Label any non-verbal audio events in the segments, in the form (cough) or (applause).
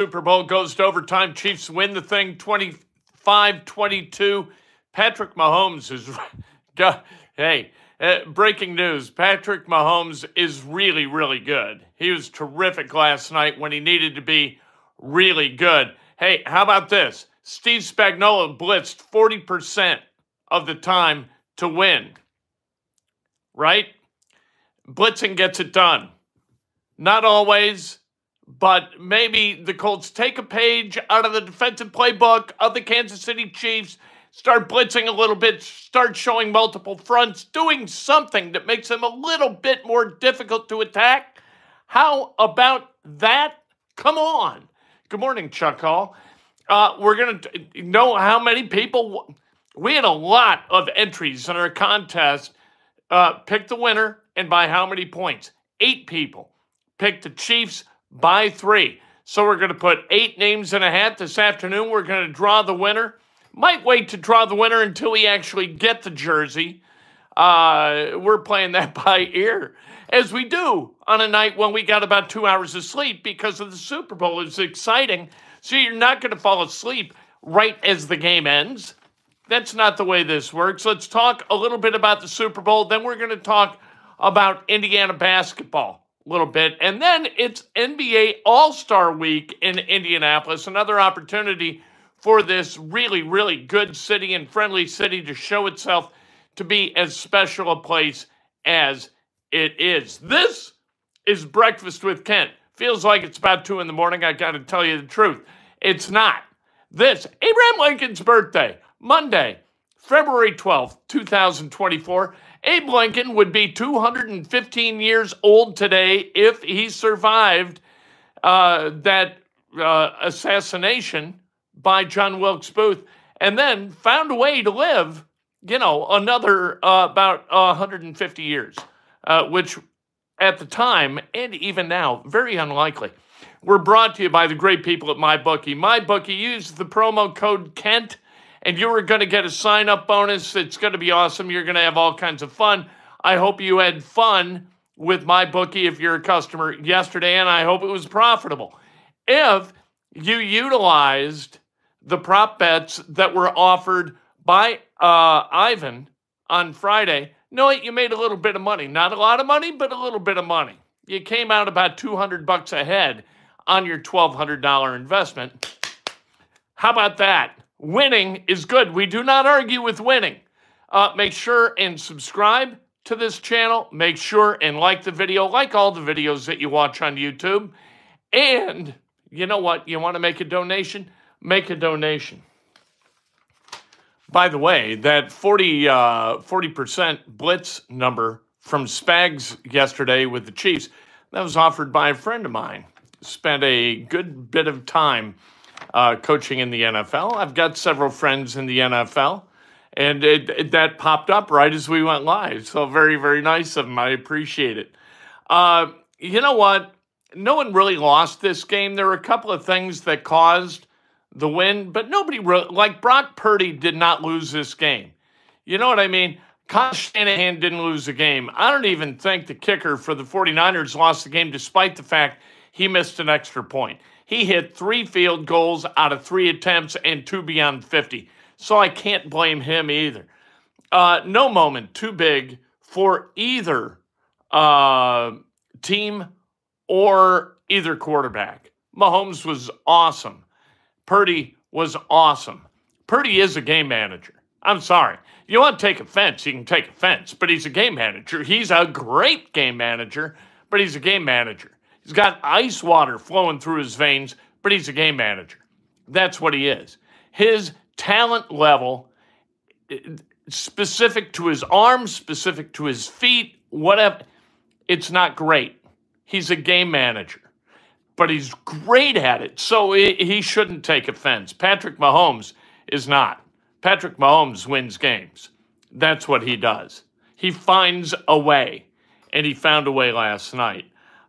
Super Bowl goes to overtime. Chiefs win the thing 25 22. Patrick Mahomes is, (laughs) hey, uh, breaking news Patrick Mahomes is really, really good. He was terrific last night when he needed to be really good. Hey, how about this? Steve Spagnuolo blitzed 40% of the time to win. Right? Blitzing gets it done. Not always, but maybe the Colts take a page out of the defensive playbook of the Kansas City Chiefs, start blitzing a little bit, start showing multiple fronts, doing something that makes them a little bit more difficult to attack. How about that? Come on. Good morning, Chuck Hall. Uh, we're going to know how many people. We had a lot of entries in our contest. Uh, pick the winner and by how many points? Eight people picked the Chiefs by three. So we're going to put eight names in a hat this afternoon. We're going to draw the winner. Might wait to draw the winner until we actually get the jersey. Uh, we're playing that (laughs) by ear, as we do on a night when we got about two hours of sleep because of the Super Bowl. It's exciting. So you're not going to fall asleep right as the game ends. That's not the way this works. Let's talk a little bit about the Super Bowl. Then we're going to talk about Indiana basketball little bit. And then it's NBA All Star Week in Indianapolis, another opportunity for this really, really good city and friendly city to show itself to be as special a place as it is. This is Breakfast with Kent. Feels like it's about two in the morning. I got to tell you the truth. It's not. This, Abraham Lincoln's birthday, Monday, February 12th, 2024. Abe Lincoln would be 215 years old today if he survived uh, that uh, assassination by John Wilkes Booth and then found a way to live, you know, another uh, about 150 years, uh, which at the time and even now, very unlikely. We're brought to you by the great people at MyBookie. MyBookie, use the promo code KENT and you were going to get a sign up bonus. It's going to be awesome. You're going to have all kinds of fun. I hope you had fun with MyBookie if you're a customer yesterday, and I hope it was profitable. If you utilized the prop bets that were offered by uh, Ivan on Friday, no, you made a little bit of money. Not a lot of money, but a little bit of money. You came out about 200 bucks ahead on your $1,200 investment. How about that? Winning is good. We do not argue with winning. Uh, make sure and subscribe to this channel. Make sure and like the video, like all the videos that you watch on YouTube. And you know what? You want to make a donation? Make a donation. By the way, that 40, uh, 40% blitz number from Spags yesterday with the Chiefs, that was offered by a friend of mine. Spent a good bit of time uh, coaching in the NFL. I've got several friends in the NFL, and it, it, that popped up right as we went live. So very, very nice of them. I appreciate it. Uh, you know what? No one really lost this game. There were a couple of things that caused the win, but nobody like Brock Purdy did not lose this game. You know what I mean? Kyle Shanahan didn't lose the game. I don't even think the kicker for the 49ers lost the game despite the fact he missed an extra point. He hit three field goals out of three attempts and two beyond 50. So I can't blame him either. Uh, no moment too big for either uh, team or either quarterback. Mahomes was awesome. Purdy was awesome. Purdy is a game manager. I'm sorry. You want to take offense, you can take offense, but he's a game manager. He's a great game manager, but he's a game manager. He's got ice water flowing through his veins, but he's a game manager. That's what he is. His talent level, specific to his arms, specific to his feet, whatever, it's not great. He's a game manager, but he's great at it. So he shouldn't take offense. Patrick Mahomes is not. Patrick Mahomes wins games. That's what he does. He finds a way, and he found a way last night.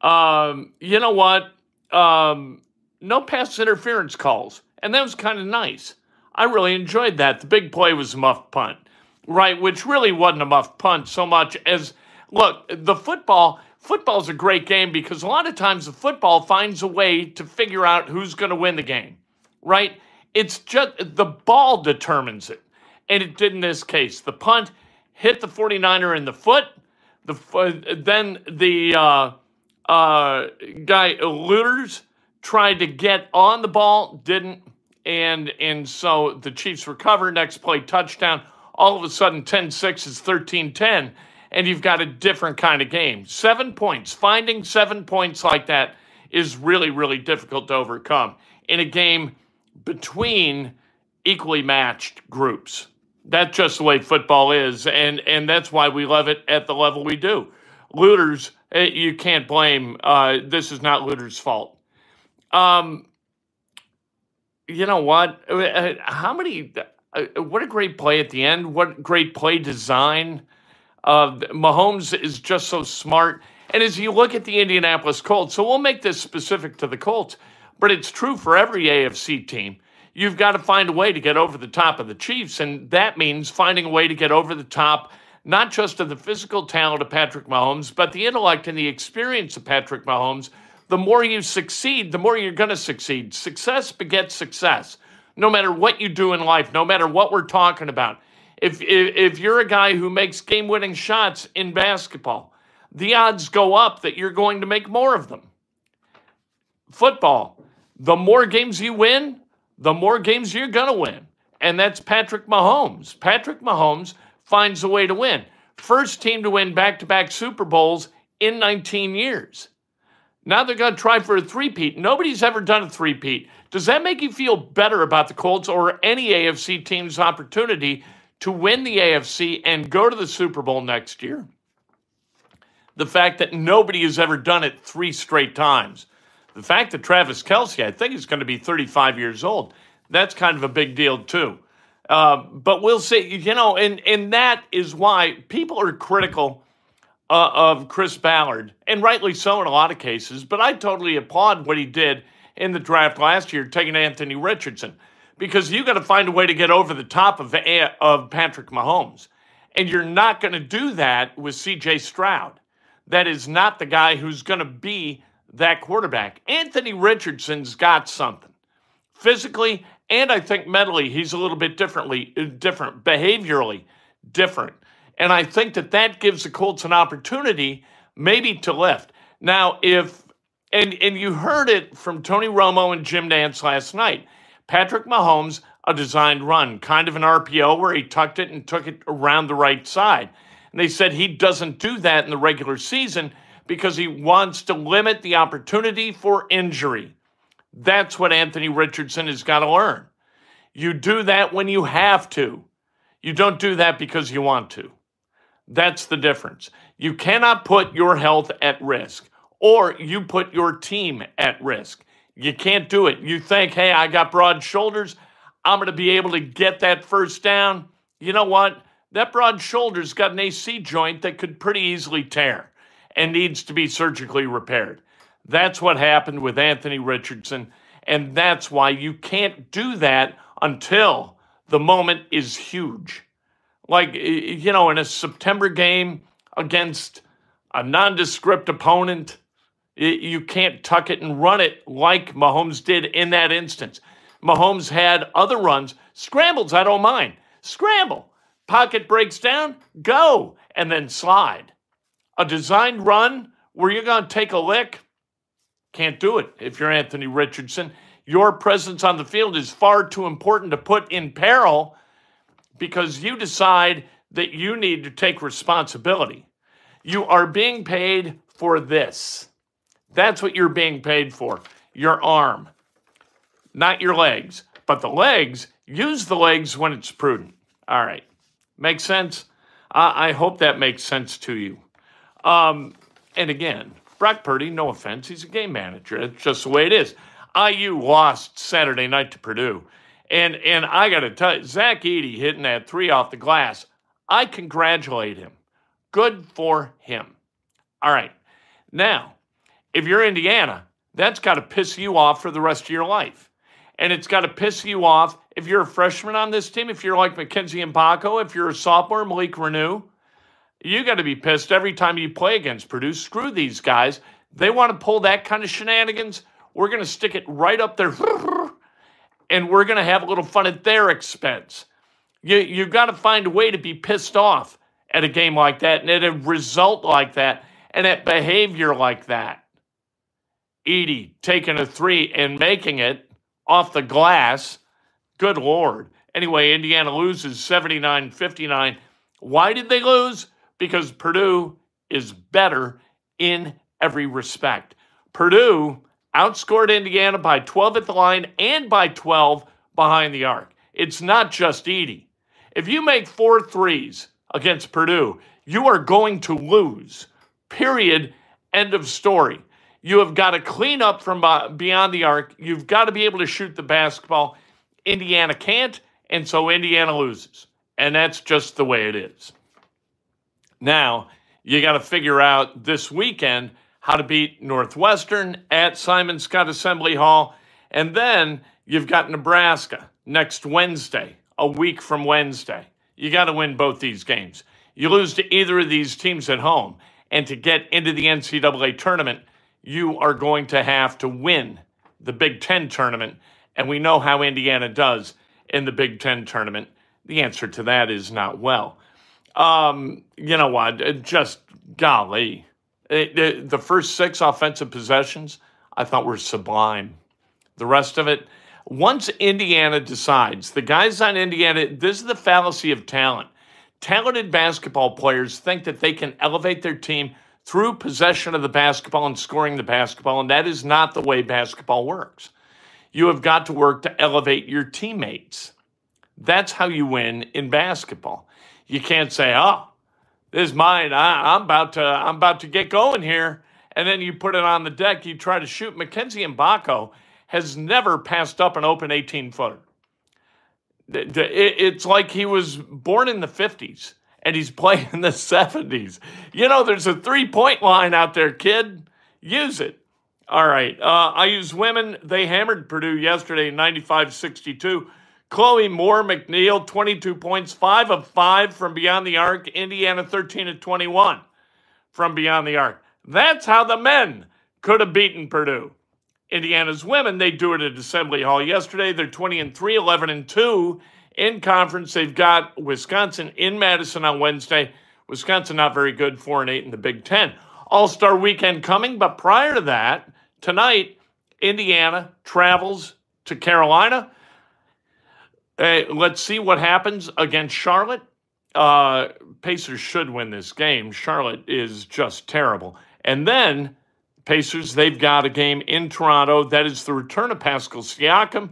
Um, you know what? Um, no pass interference calls, and that was kind of nice. I really enjoyed that. The big play was a muff punt, right? Which really wasn't a muff punt so much as look, the football football's a great game because a lot of times the football finds a way to figure out who's going to win the game, right? It's just the ball determines it. And it did in this case. The punt hit the 49er in the foot. The then the uh, uh, guy Lueders tried to get on the ball, didn't, and and so the Chiefs recover. Next play, touchdown. All of a sudden, 10-6 is 13-10 and you've got a different kind of game. Seven points, finding seven points like that is really, really difficult to overcome in a game between equally matched groups. That's just the way football is, and and that's why we love it at the level we do. Eh, you can't blame. Uh, this is not Luter's fault. Um, you know what? Uh, how many? Uh, what a great play at the end! What great play design! Uh, Mahomes is just so smart. And as you look at the Indianapolis Colts, so we'll make this specific to the Colts, but it's true for every AFC team. You've got to find a way to get over the top of the Chiefs, and that means finding a way to get over the top not just of the physical talent of Patrick Mahomes, but the intellect and the experience of Patrick Mahomes. The more you succeed, the more you're going to succeed. Success begets success. No matter what you do in life, no matter what we're talking about, if, if, if you're a guy who makes game winning shots in basketball, the odds go up that you're going to make more of them. Football, the more games you win, the more games you're going to win. And that's Patrick Mahomes. Patrick Mahomes finds a way to win. First team to win back to back Super Bowls in 19 years. Now they're going to try for a three-peat. Nobody's ever done a three-peat. Does that make you feel better about the Colts or any AFC team's opportunity to win the AFC and go to the Super Bowl next year. The fact that nobody has ever done it three straight times. The fact that Travis Kelce, I think, is going to be 35 years old. That's kind of a big deal, too. Uh, but we'll see, you know, and, and that is why people are critical uh, of Chris Ballard, and rightly so in a lot of cases. But I totally applaud what he did in the draft last year, taking Anthony Richardson because you got to find a way to get over the top of, of Patrick Mahomes. And you're not going to do that with CJ Stroud. That is not the guy who's going to be that quarterback. Anthony Richardson's got something physically and I think mentally he's a little bit differently uh, different behaviorally different. And I think that that gives the Colts an opportunity maybe to lift. Now if and and you heard it from Tony Romo and Jim Nantz last night. Patrick Mahomes, a designed run, kind of an RPO where he tucked it and took it around the right side. And they said he doesn't do that in the regular season because he wants to limit the opportunity for injury. That's what Anthony Richardson has got to learn. You do that when you have to. You don't do that because you want to. That's the difference. You cannot put your health at risk or you put your team at risk. You can't do it. You think, hey, I got broad shoulders. I'm going to be able to get that first down. You know what? That broad shoulder's got an AC joint that could pretty easily tear and needs to be surgically repaired. That's what happened with Anthony Richardson. And that's why you can't do that until the moment is huge. Like, you know, in a September game against a nondescript opponent, you can't tuck it and run it like Mahomes did in that instance. Mahomes had other runs, scrambles, I don't mind. Scramble. Pocket breaks down, go, and then slide. A designed run where you're going to take a lick, can't do it if you're Anthony Richardson. Your presence on the field is far too important to put in peril because you decide that you need to take responsibility. You are being paid for this. That's what you're being paid for your arm, not your legs. But the legs, use the legs when it's prudent. All right. Makes sense? Uh, I hope that makes sense to you. Um, and again, Brock Purdy, no offense, he's a game manager. It's just the way it is. IU lost Saturday night to Purdue. And and I got to tell you, Zach Edey hitting that three off the glass, I congratulate him. Good for him. All right. Now, if you're Indiana, that's got to piss you off for the rest of your life. And it's got to piss you off if you're a freshman on this team, if you're like Mackenzie Mgbako, if you're a sophomore, Malik Reneau. You got to be pissed every time you play against Purdue. Screw these guys. They want to pull that kind of shenanigans. We're going to stick it right up there (laughs) and we're going to have a little fun at their expense. You, you've got to find a way to be pissed off at a game like that and at a result like that and at behavior like that. Edey taking a three and making it off the glass. Good Lord. Anyway, Indiana loses 79 59. Why did they lose? Because Purdue is better in every respect. Purdue outscored Indiana by 12 at the line and by 12 behind the arc. It's not just Edey. If you make four threes against Purdue, you are going to lose. Period. End of story. You have got to clean up from beyond the arc. You've got to be able to shoot the basketball. Indiana can't, and so Indiana loses. And that's just the way it is. Now, you got to figure out this weekend how to beat Northwestern at Simon Skjodt Assembly Hall. And then you've got Nebraska next Wednesday, a week from Wednesday. You got to win both these games. You lose to either of these teams at home, and to get into the NCAA tournament, you are going to have to win the Big Ten tournament. And we know how Indiana does in the Big Ten tournament. The answer to that is not well. Um, you know what? Just golly. It, the first six offensive possessions I thought were sublime. The rest of it, once Indiana decides, the guys on Indiana, this is the fallacy of talent. Talented basketball players think that they can elevate their team through possession of the basketball and scoring the basketball, and that is not the way basketball works. You have got to work to elevate your teammates. That's how you win in basketball. You can't say, oh, this is mine. I, am about to I'm about to get going here. And then you put it on the deck, you try to shoot. Mackenzie Mgbako has never passed up an open 18 footer. It's like he was born in the 50s and he's (laughs) playing in the 70s. You know, there's a three point line out there, kid. Use it. All right. Uh, IU women. They hammered Purdue yesterday 95 62. Chloe Moore McNeil, 22 points, 5 of 5 from beyond the arc. Indiana, 13 of 21 from beyond the arc. That's how the men could have beaten Purdue. Indiana's women, they do it at Assembly Hall yesterday. They're 20 and 3, 11 and 2 in conference. They've got Wisconsin in Madison on Wednesday. Wisconsin not very good, 4 and 8 in the Big Ten. All Star weekend coming, but prior to that, tonight, Indiana travels to Carolina. Hey, let's see what happens against Charlotte. Uh, Pacers should win this game. Charlotte is just terrible. And then Pacers, they've got a game in Toronto. That is the return of Pascal Siakam.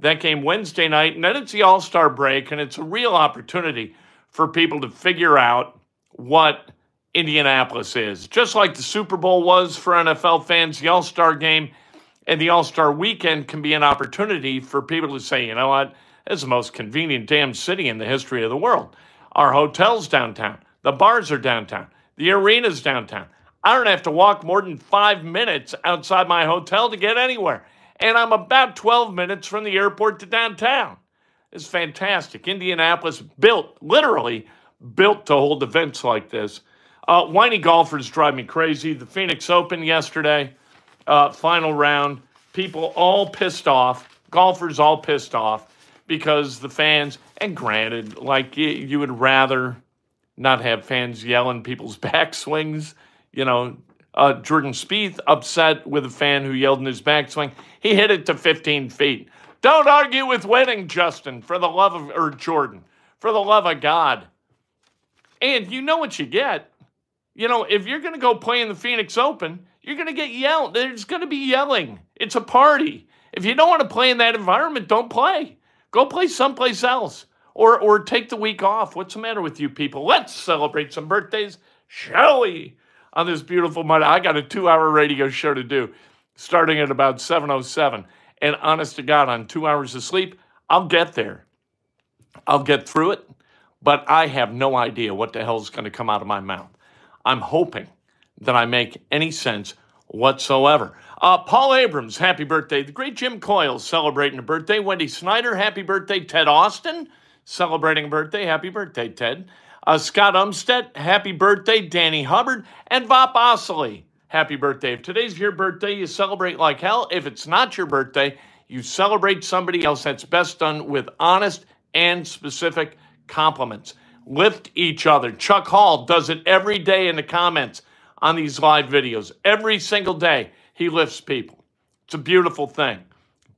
That game Wednesday night. And then it's the All Star break, and it's a real opportunity for people to figure out what Indianapolis is. Just like the Super Bowl was for NFL fans, the All Star game and the All Star weekend can be an opportunity for people to say, you know what? It's the most convenient damn city in the history of the world. Our hotel's downtown. The bars are downtown. The arena's downtown. I don't have to walk more than five minutes outside my hotel to get anywhere. And I'm about 12 minutes from the airport to downtown. It's fantastic. Indianapolis built, literally built to hold events like this. Uh, whiny golfers drive me crazy. The Phoenix Open yesterday, uh, final round, people all pissed off, golfers all pissed off because the fans, and granted, like you, you would rather not have fans yelling people's (laughs) backswings. You know, uh, Jordan Spieth upset with a fan who yelled in his backswing. He hit it to 15 feet. Don't argue with winning, Justin, for the love of, or Jordan, for the love of God. And you know what you get. You know, if you're going to go play in the Phoenix Open, you're going to get yelled. There's going to be yelling. It's a party. If you don't want to play in that environment, don't play. Go play someplace else or, or take the week off. What's the matter with you people? Let's celebrate some birthdays, shall we? On this beautiful Monday, I got a two-hour radio show to do, starting at about 7:07. And honest to God, on two hours of sleep, I'll get there. I'll get through it, but I have no idea what the hell is going to come out of my mouth. I'm hoping that I make any sense whatsoever. Uh, Paul Abrams, happy birthday. The great Jim Coyle celebrating a birthday. Wendy Snyder, happy birthday. Ted Austin, celebrating a birthday. Happy birthday, Ted. Uh, Scott Umstead, happy birthday. Danny Hubbard and Vop Osley, happy birthday. If today's your birthday, you celebrate like hell. If it's not your birthday, you celebrate somebody else. That's best done with honest and specific compliments. Lift each other. Chuck Hall does it every day in the comments on these live videos. Every single day, he lifts people. It's a beautiful thing.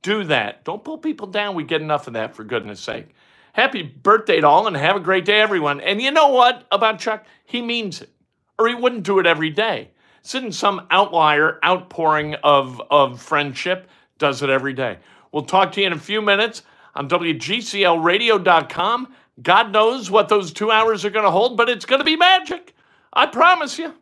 Do that. Don't pull people down. We get enough of that, for goodness sake. Happy birthday to all and have a great day, everyone. And you know what about Chuck? He means it, or he wouldn't do it every day. Sitting some outlier outpouring of, of friendship does it every day. We'll talk to you in a few minutes on WGCLradio.com. God knows what those two hours are going to hold, but it's going to be magic. I promise you.